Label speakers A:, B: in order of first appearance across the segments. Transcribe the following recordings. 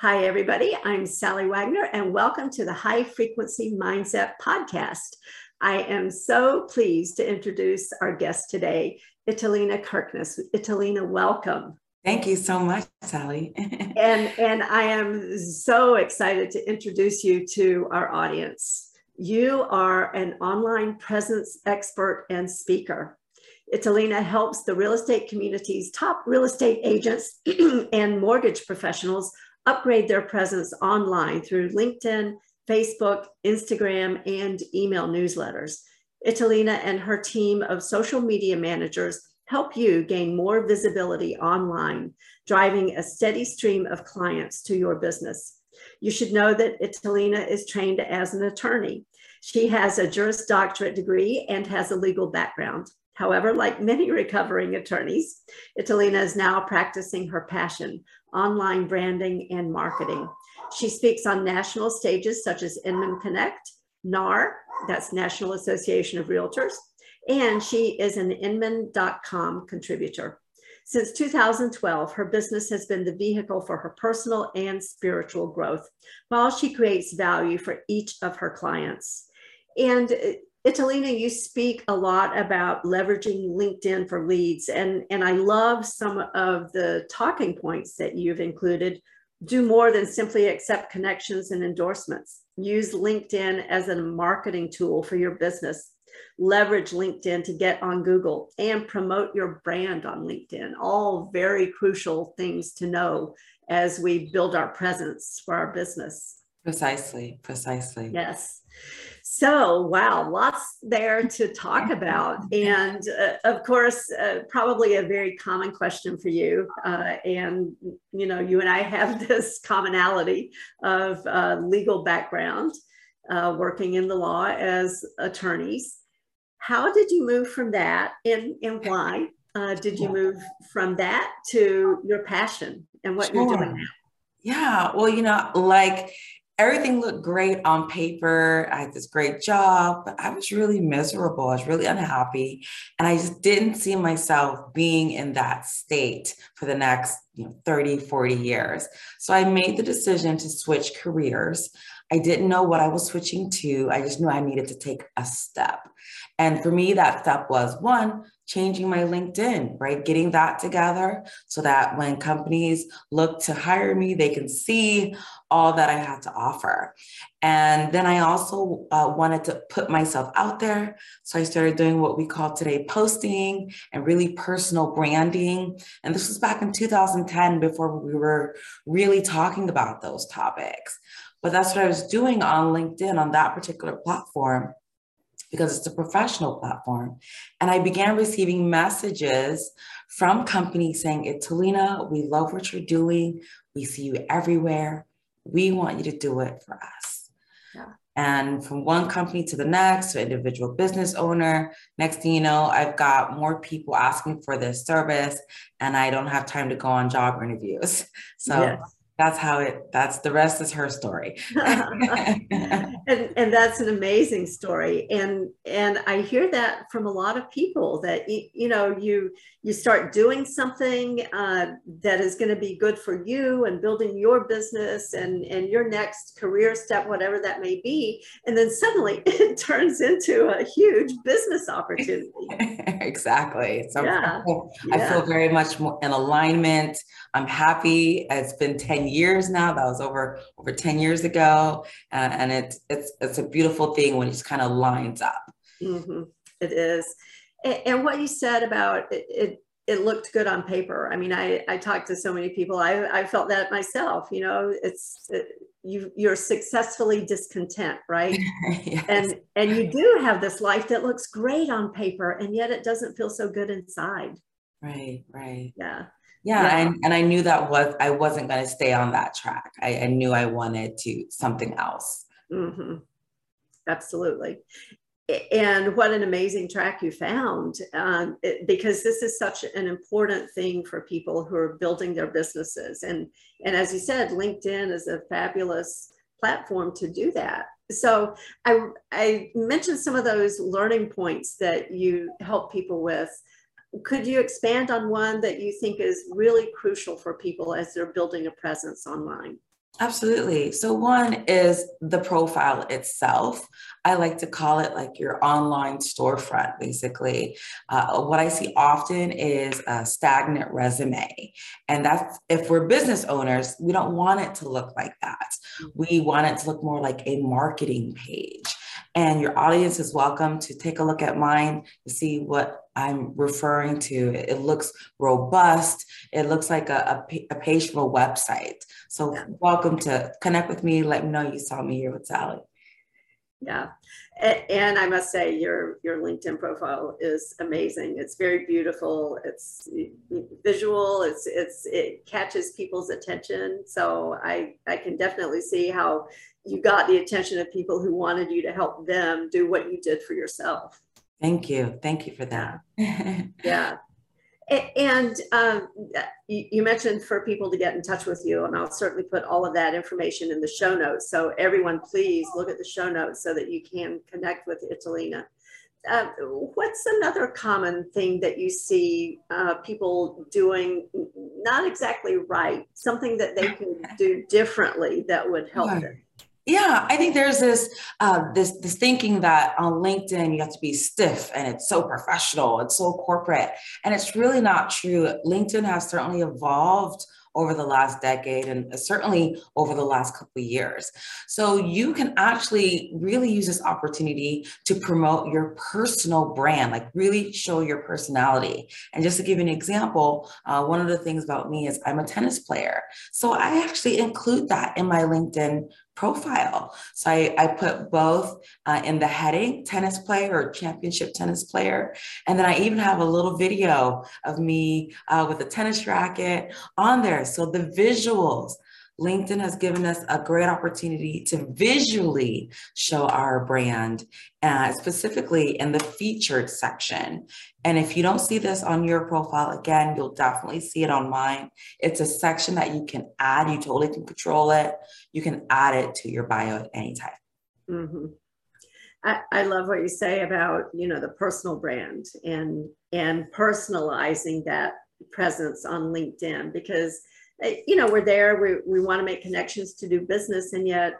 A: Hi, everybody. I'm Sally Wagner, and welcome to the High Frequency Mindset Podcast. I am so pleased to introduce our guest today, Italina Kirknis. Italina, welcome.
B: Thank you so much, Sally.
A: and, and I am so excited to introduce you to our audience. You are an online presence expert and speaker. Italina helps the real estate community's top real estate agents and mortgage professionals upgrade their presence online through LinkedIn, Facebook, Instagram, and email newsletters. Italina and her team of social media managers help you gain more visibility online, driving a steady stream of clients to your business. You should know that Italina is trained as an attorney. She has a Juris Doctorate degree and has a legal background. However, like many recovering attorneys, Italina is now practicing her passion, online branding and marketing. She speaks on national stages such as Inman Connect, NAR, that's National Association of Realtors, and she is an Inman.com contributor. Since 2012, her business has been the vehicle for her personal and spiritual growth, while she creates value for each of her clients. And uh, Italina, you speak a lot about leveraging LinkedIn for leads, and, and I love some of the talking points that you've included. Do more than simply accept connections and endorsements. Use LinkedIn as a marketing tool for your business. Leverage LinkedIn to get on Google and promote your brand on LinkedIn. All very crucial things to know as we build our presence for our business.
B: Precisely, precisely.
A: Yes. So, wow, lots there to talk about. And uh, of course, uh, probably a very common question for you. Uh, and, you know, you and I have this commonality of uh, legal background, uh, working in the law as attorneys. How did you move from that and, and why uh, did you move from that to your passion and what sure. you're doing now?
B: Yeah, well, you know, like everything looked great on paper. I had this great job, but I was really miserable. I was really unhappy. And I just didn't see myself being in that state for the next you know, 30, 40 years. So I made the decision to switch careers. I didn't know what I was switching to. I just knew I needed to take a step. And for me, that step was one, changing my LinkedIn, right? Getting that together so that when companies look to hire me, they can see all that I had to offer. And then I also uh, wanted to put myself out there. So I started doing what we call today posting and really personal branding. And this was back in 2010 before we were really talking about those topics. But that's what I was doing on LinkedIn on that particular platform because it's a professional platform. And I began receiving messages from companies saying, Italina, we love what you're doing. We see you everywhere. We want you to do it for us. Yeah. And from one company to the next, to individual business owner, next thing you know, I've got more people asking for this service, and I don't have time to go on job interviews. So yes that's how it that's the rest is her story.
A: And and that's an amazing story. And and i hear that from a lot of people that you, you know you you start doing something uh, that is going to be good for you and building your business and and your next career step whatever that may be. And then suddenly it turns into a huge business opportunity.
B: Exactly. So yeah. I feel very much more in alignment. I'm happy it's been 10 years now. That was over over 10 years ago. Uh, and it's it's it's a beautiful thing when it just kind of lines up.
A: Mm-hmm. It is. And, and, what you said about it, it, it looked good on paper. I mean, I, I talked to so many people. I, I felt that myself, you know, it's, it, you, you're successfully discontent, right? yes. And, and you do have this life that looks great on paper and yet it doesn't feel so good inside.
B: Right, right.
A: Yeah
B: yeah, yeah. And, and i knew that was i wasn't going to stay on that track. I, I, knew i wanted to something else.
A: Mm-hmm. absolutely. And what an amazing track you found um, it, because this is such an important thing for people who are building their businesses. And and as you said linkedin is a fabulous platform to do that. So i i mentioned some of those learning points that you help people with could you expand on one that you think is really crucial for people as they're building a presence online?
B: Absolutely. So, one is the profile itself. I like to call it like your online storefront, basically. Uh, what I see often is a stagnant resume. And that's if we're business owners, we don't want it to look like that. We want it to look more like a marketing page. And your audience is welcome to take a look at mine to see what I'm referring to. It looks robust. It looks like a, a, a page from a website. So, yeah. welcome to connect with me. Let me know you saw me here with Sally.
A: Yeah. And I must say your your LinkedIn profile is amazing. It's very beautiful. It's visual. It's it's it catches people's attention. So I I can definitely see how you got the attention of people who wanted you to help them do what you did for yourself.
B: Thank you. Thank you for that.
A: yeah. And um, you mentioned for people to get in touch with you, and I'll certainly put all of that information in the show notes. So everyone, please look at the show notes so that you can connect with Italina. Uh, what's another common thing that you see uh, people doing not exactly right? Something that they can do differently that would help them.
B: Yeah, I think there's this uh, this this thinking that on LinkedIn you have to be stiff and it's so professional, it's so corporate, and it's really not true. LinkedIn has certainly evolved over the last decade and certainly over the last couple of years. So you can actually really use this opportunity to promote your personal brand, like really show your personality. And just to give you an example, uh, one of the things about me is I'm a tennis player. So I actually include that in my LinkedIn profile. So I, I put both uh, in the heading tennis player or championship tennis player. And then I even have a little video of me uh, with a tennis racket on there. So the visuals, LinkedIn has given us a great opportunity to visually show our brand, uh, specifically in the featured section. And if you don't see this on your profile, again, you'll definitely see it on mine. It's a section that you can add. You totally can control it. You can add it to your bio at any time.
A: Mm-hmm. I, I love what you say about you know the personal brand and and personalizing that presence on LinkedIn because you know, we're there, we, we want to make connections to do business, and yet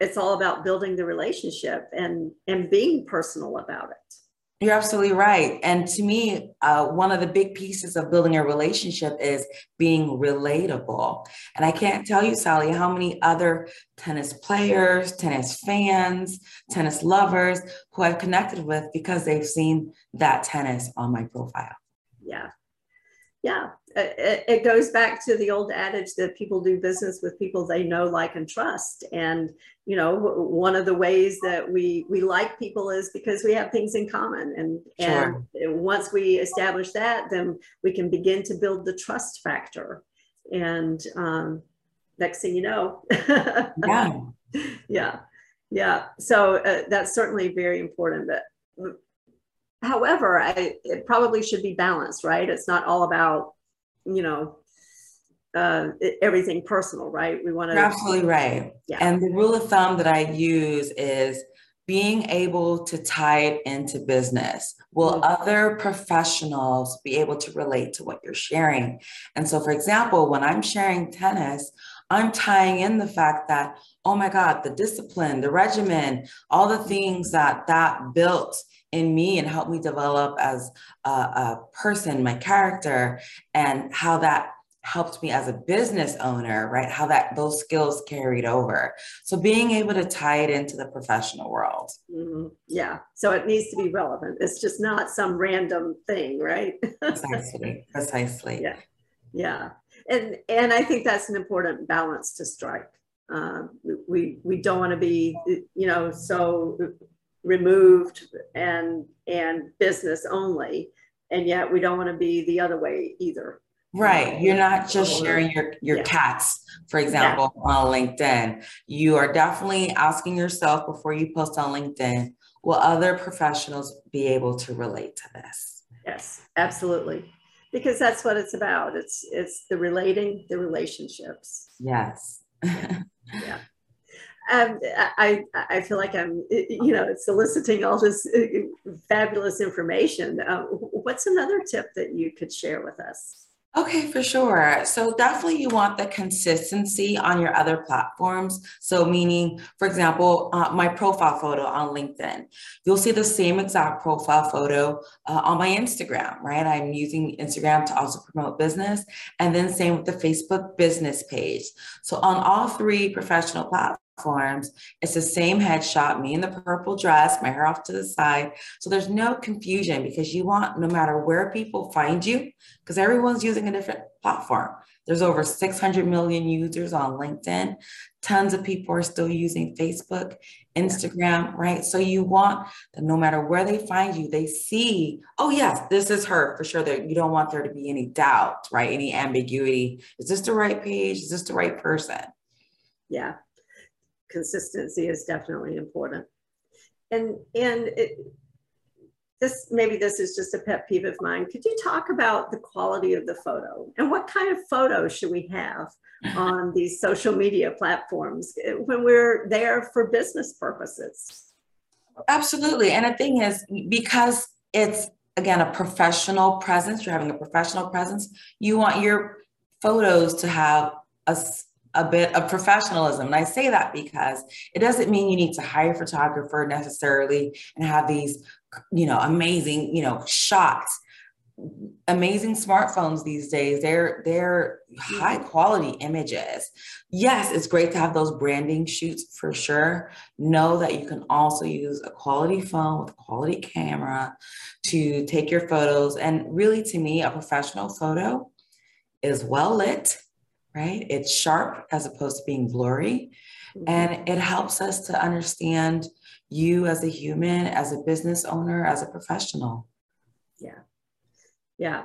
A: it's all about building the relationship and, and being personal about it.
B: You're absolutely right. And to me, uh, one of the big pieces of building a relationship is being relatable. And I can't tell you, Sally, how many other tennis players, tennis fans, tennis lovers who I've connected with because they've seen that tennis on my profile.
A: Yeah. Yeah it, goes back to the old adage that people do business with people they know, like, and trust. And you know, one of the ways that we we like people is because we have things in common. And sure. and once we establish that, then we can begin to build the trust factor. And um, next thing you know,
B: yeah,
A: yeah, yeah. So uh, that's certainly very important. But however, I, it probably should be balanced, right? It's not all about you know, uh, everything personal, right? We want to.
B: absolutely right. Yeah. And the rule of thumb that I use is being able to tie it into business. Will mm-hmm. other professionals be able to relate to what you're sharing? And so, for example, when I'm sharing tennis, I'm tying in the fact that, oh my God, the discipline, the regimen, all the things that that built in me and helped me develop as a, a person, my character, and how that helped me as a business owner, right? How that those skills carried over. So being able to tie it into the professional world.
A: Mm-hmm. Yeah. So it needs to be relevant. It's just not some random thing, right?
B: Precisely. Precisely.
A: Yeah. Yeah. And and I think that's an important balance to strike. Um, we we don't want to be, you know, so removed and and business only. And yet we don't want to be the other way either.
B: Right you're not just sharing your your yeah. cats for example yeah. on linkedin. You are definitely asking yourself before you post on linkedin will other professionals be able to relate to this?
A: Yes absolutely. Because that's what it's about. It's it's the relating the relationships.
B: Yes.
A: Yeah um, I, I feel like I'm, you know, soliciting all this uh, fabulous information. Uh, what's another tip that you could share with us?
B: Okay, for sure. So definitely you want the consistency on your other platforms. So meaning, for example, uh, my profile photo on LinkedIn, you'll see the same exact profile photo uh, on my Instagram, right? I'm using Instagram to also promote business. And then same with the Facebook business page. So on all three professional platforms, platforms. It's the same headshot, me in the purple dress, my hair off to the side. So there's no confusion because you want no matter where people find you, because everyone's using a different platform. There's over 600 million users on LinkedIn. Tons of people are still using Facebook, Instagram, right? So you want that no matter where they find you, they see, oh, yes, this is her for sure. That you don't want there to be any doubt, right? Any ambiguity. Is this the right page? Is this the right person?
A: Yeah, consistency is definitely important. And and it, this maybe this is just a pet peeve of mine. Could you talk about the quality of the photo and what kind of photo should we have on these social media platforms when we're there for business purposes?
B: Absolutely. And the thing is, because it's again a professional presence, you're having a professional presence, you want your photos to have a a bit of professionalism. And I say that because it doesn't mean you need to hire a photographer necessarily and have these, you know, amazing, you know, shots. Amazing smartphones these days, they're they're high quality images. Yes, it's great to have those branding shoots for sure. Know that you can also use a quality phone with a quality camera to take your photos. And really, to me, a professional photo is well lit right? It's sharp as opposed to being blurry. Mm-hmm. And it helps us to understand you as a human, as a business owner, as a professional.
A: Yeah. Yeah.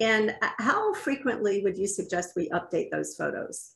A: And uh, how frequently would you suggest we update those photos?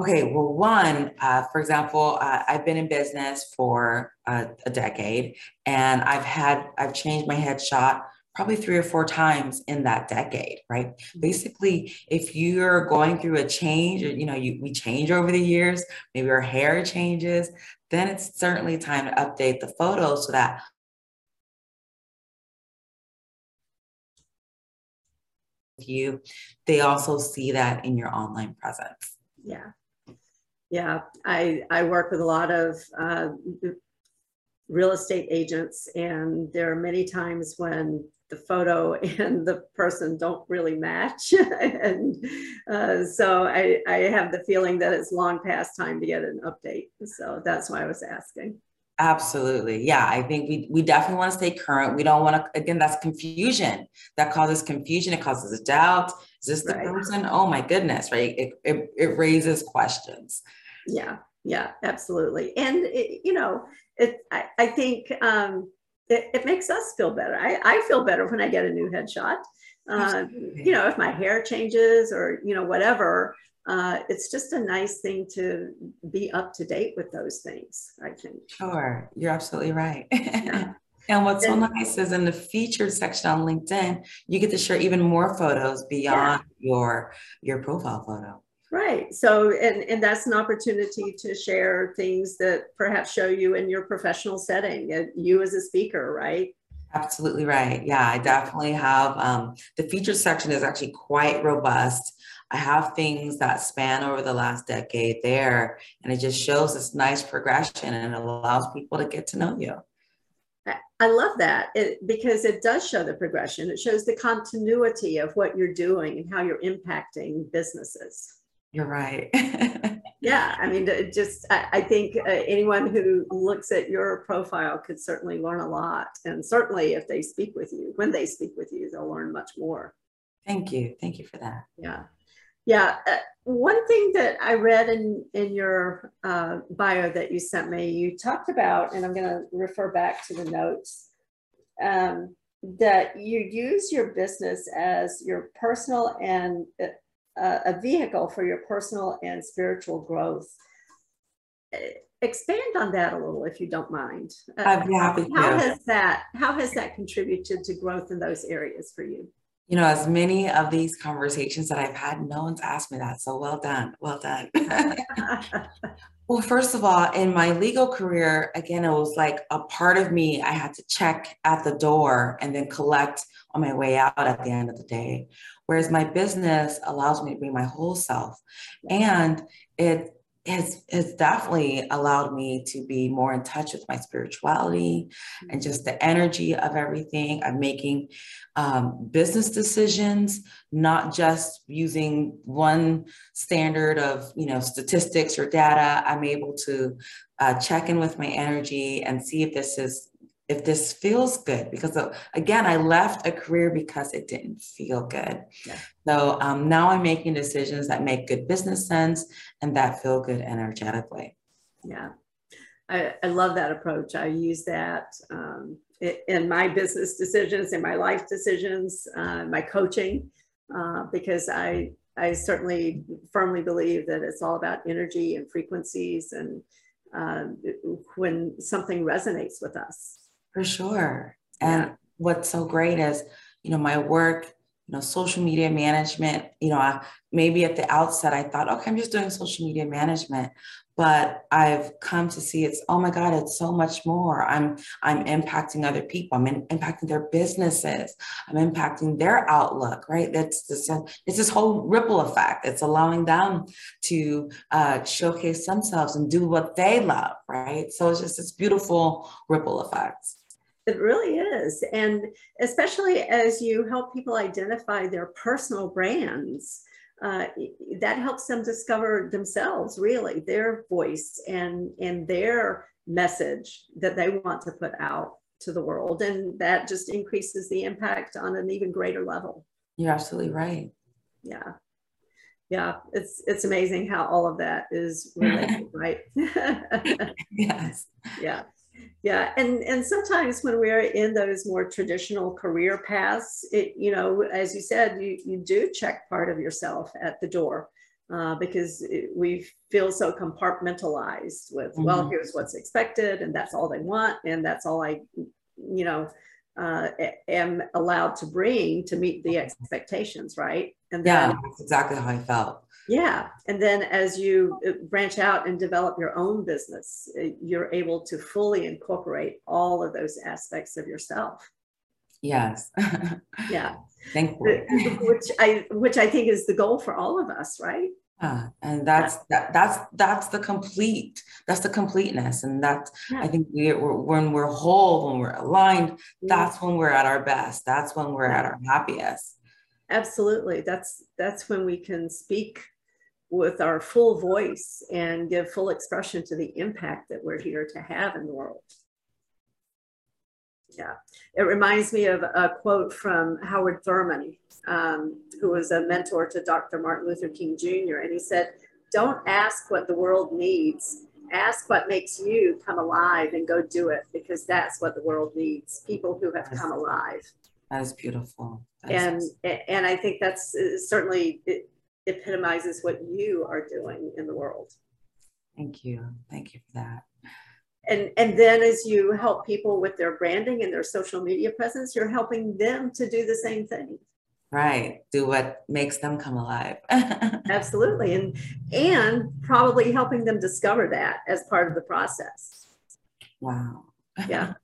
B: Okay, well, one, uh, for example, uh, I've been in business for uh, a decade and I've had, I've changed my headshot probably three or four times in that decade, right? Mm-hmm. Basically, if you're going through a change, you know, you, we change over the years, maybe our hair changes, then it's certainly time to update the photo so that you, they also see that in your online presence.
A: Yeah. Yeah, I, I work with a lot of uh, real estate agents, and there are many times when the photo and the person don't really match. and uh, so I, I have the feeling that it's long past time to get an update. So that's why I was asking.
B: Absolutely. Yeah, I think we, we definitely want to stay current. We don't want to, again, that's confusion. That causes confusion. It causes doubt. Is this the right. person? Oh my goodness, right? It, it, it raises questions.
A: Yeah, yeah, absolutely. And, it, you know, it, I, I think um, it, it makes us feel better. I, I feel better when I get a new headshot. Uh, you know, if my hair changes or, you know, whatever, uh, it's just a nice thing to be up to date with those things, I think.
B: Sure, you're absolutely right. Yeah. and what's so nice is in the featured section on LinkedIn, you get to share even more photos beyond yeah. your your profile photo.
A: Right. So, and, and that's an opportunity to share things that perhaps show you in your professional setting, you as a speaker, right?
B: Absolutely right. Yeah, I definitely have. Um, the feature section is actually quite robust. I have things that span over the last decade there, and it just shows this nice progression and it allows people to get to know you.
A: I love that it, because it does show the progression. It shows the continuity of what you're doing and how you're impacting businesses.
B: You're right.
A: yeah, I mean, just I, I think uh, anyone who looks at your profile could certainly learn a lot, and certainly if they speak with you, when they speak with you, they'll learn much more.
B: Thank you. Thank you for that.
A: Yeah, yeah. Uh, one thing that I read in in your uh, bio that you sent me, you talked about, and I'm going to refer back to the notes. Um, that you use your business as your personal and uh, a vehicle for your personal and spiritual growth. Expand on that a little, if you don't mind.
B: Uh, I'd be happy to.
A: How has that How has that contributed to growth in those areas for you?
B: You know, as many of these conversations that I've had, no one's asked me that. So well done, well done. well, first of all, in my legal career, again, it was like a part of me I had to check at the door and then collect on my way out at the end of the day. Whereas my business allows me to be my whole self. And it has, has definitely allowed me to be more in touch with my spirituality and mm-hmm. just the energy of everything. I'm making um, business decisions, not just using one standard of you know statistics or data. I'm able to uh, check in with my energy and see if this is if this feels good because uh, again i left a career because it didn't feel good. Yeah. so um, now i'm making decisions that make good business sense and that feel good energetically.
A: Yeah. I, I love that approach. I use that um, in my business decisions in my life decisions uh, my coaching uh, because i i certainly firmly believe that it's all about energy and frequencies and uh, when something resonates with us
B: for sure. And what's so great is, you know, my work, you know, social media management, you know, I, maybe at the outset I thought, okay, I'm just doing social media management, but I've come to see it's, oh my God, it's so much more. I'm, I'm impacting other people. I'm in, impacting their businesses. I'm impacting their outlook, right? That's this, it's this whole ripple effect. It's allowing them to uh, showcase themselves and do what they love, right? So it's just this beautiful ripple effect.
A: It really is. And especially as you help people identify their personal brands, uh, that helps them discover themselves, really, their voice and, and their message that they want to put out to the world. And that just increases the impact on an even greater level.
B: You're absolutely right.
A: Yeah. Yeah, it's it's amazing how all of that is related, right?
B: yes.
A: Yeah yeah and and sometimes when we're in those more traditional career paths it you know as you said you, you do check part of yourself at the door uh, because it, we feel so compartmentalized with mm-hmm. well here's what's expected and that's all they want and that's all i you know uh, am allowed to bring to meet the expectations right?
B: And then, yeah that's exactly how i felt
A: yeah. And then as you uh, branch out and develop your own business, uh, you're able to fully incorporate all of those aspects of yourself.
B: Yes.
A: yeah.
B: Thankfully.
A: which I which I think is the goal for all of us, right?
B: Yeah, and that's that, that's that's the complete that's the completeness and that's yeah. i think we, are when we're whole when we're aligned that's when we're at our best that's when we're at our happiest
A: absolutely that's that's when we can speak with our full voice and give full expression to the impact that we're here to have in the world. Yeah, it reminds me of a quote from Howard Thurman, um, who was a mentor to Dr. Martin Luther King Jr. And he said, Don't ask what the world needs. Ask what makes you come alive and go do it because that's what the world needs people who have come alive.
B: That is beautiful.
A: And, and I think that's uh, certainly epitomizes what you are doing in the world.
B: Thank you. Thank you for that.
A: And, and then as you help people with their branding and their social media presence, you're helping them to do the same thing.
B: Right. Do what makes them come alive.
A: Absolutely. And and probably helping them discover that as part of the process.
B: Wow.
A: yeah.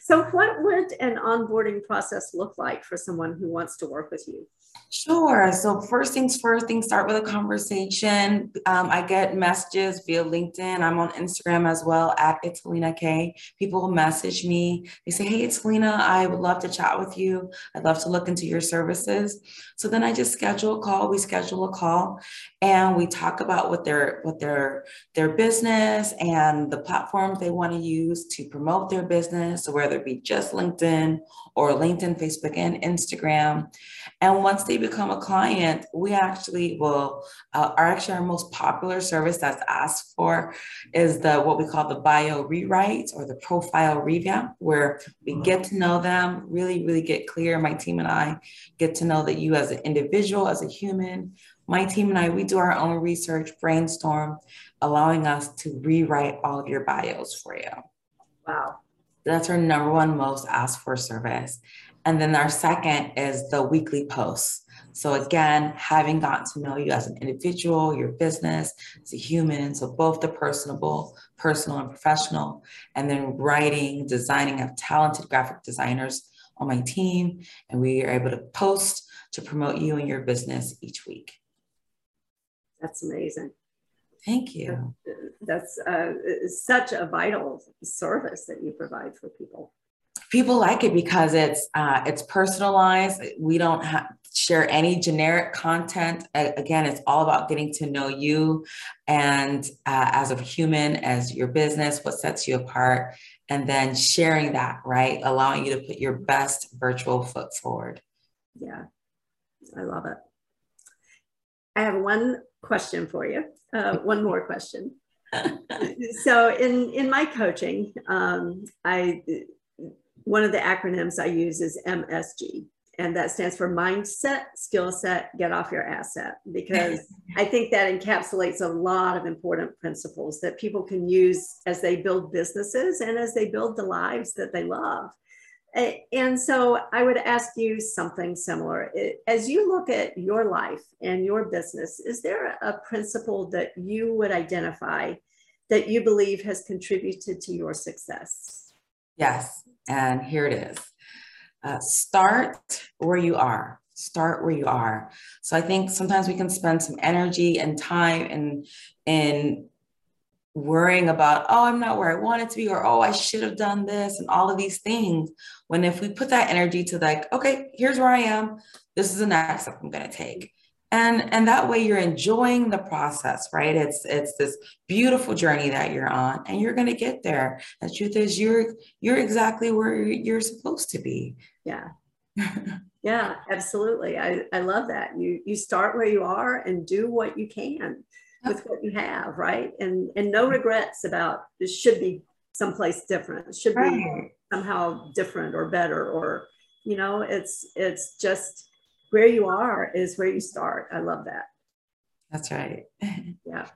A: So what would an onboarding process look like for someone who wants to work with you?
B: Sure. So first things first, things start with a conversation. Um, I get messages via LinkedIn. I'm on Instagram as well at Italina K. People message me. They say, "Hey, it's. I would love to chat with you. I'd love to look into your services." So then I just schedule a call. We schedule a call, and we talk about what their what their their business and the platforms they want to use to promote their business. Whether it be just LinkedIn or LinkedIn, Facebook, and Instagram. And once they become a client, we actually will, uh, our actually our most popular service that's asked for is the what we call the bio rewrite or the profile revamp, where we get to know them, really, really get clear. My team and I get to know that you as an individual, as a human. My team and I, we do our own research, brainstorm, allowing us to rewrite all of your bios for you.
A: Wow.
B: That's our number one most asked for service. And then our second is the weekly posts. So again, having gotten to know you as an individual, your business, as a human, so both the personable, personal and professional, and then writing, designing, I have talented graphic designers on my team, and we are able to post to promote you and your business each week.
A: That's amazing.
B: Thank you.
A: That's uh, such a vital service that you provide for people.
B: People like it because it's uh, it's personalized. We don't have share any generic content. Again, it's all about getting to know you and uh, as a human, as your business, what sets you apart, and then sharing that, right? Allowing you to put your best virtual foot forward.
A: Yeah, I love it. I have one question for you, uh, one more question. so in, in my coaching, um, I, one of the acronyms I use is MSG, and that stands for mindset, skill set, get off your asset, because I think that encapsulates a lot of important principles that people can use as they build businesses and as they build the lives that they love. And so I would ask you something similar. As you look at your life and your business, is there a principle that you would identify that you believe has contributed to your success?
B: Yes. And here it is uh, start where you are. Start where you are. So I think sometimes we can spend some energy and time in, in worrying about, oh, I'm not where I wanted to be, or oh, I should have done this, and all of these things. When if we put that energy to like, okay, here's where I am, this is the next step I'm gonna take. And and that way you're enjoying the process, right? It's it's this beautiful journey that you're on, and you're gonna get there. The truth is you're you're exactly where you're supposed to be.
A: Yeah. yeah, absolutely. I, I love that. You you start where you are and do what you can with what you have, right? And and no regrets about this should be someplace different. It should be right. somehow different or better or you know, it's it's just where you are is where you start. I love that.
B: That's right.
A: yeah.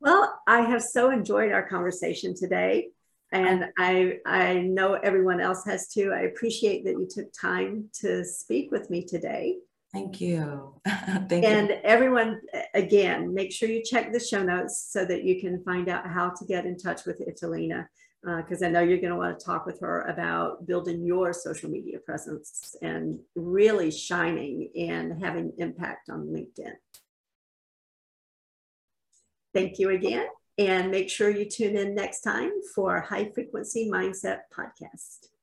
A: Well, I have so enjoyed our conversation today. And I, I know everyone else has too. I appreciate that you took time to speak with me today.
B: Thank you.
A: Thank and you. everyone, again, make sure you check the show notes so that you can find out how to get in touch with Italina, because uh, I know you're going to want to talk with her about building your social media presence and really shining and having impact on LinkedIn. Thank you again. And make sure you tune in next time for High Frequency Mindset Podcast.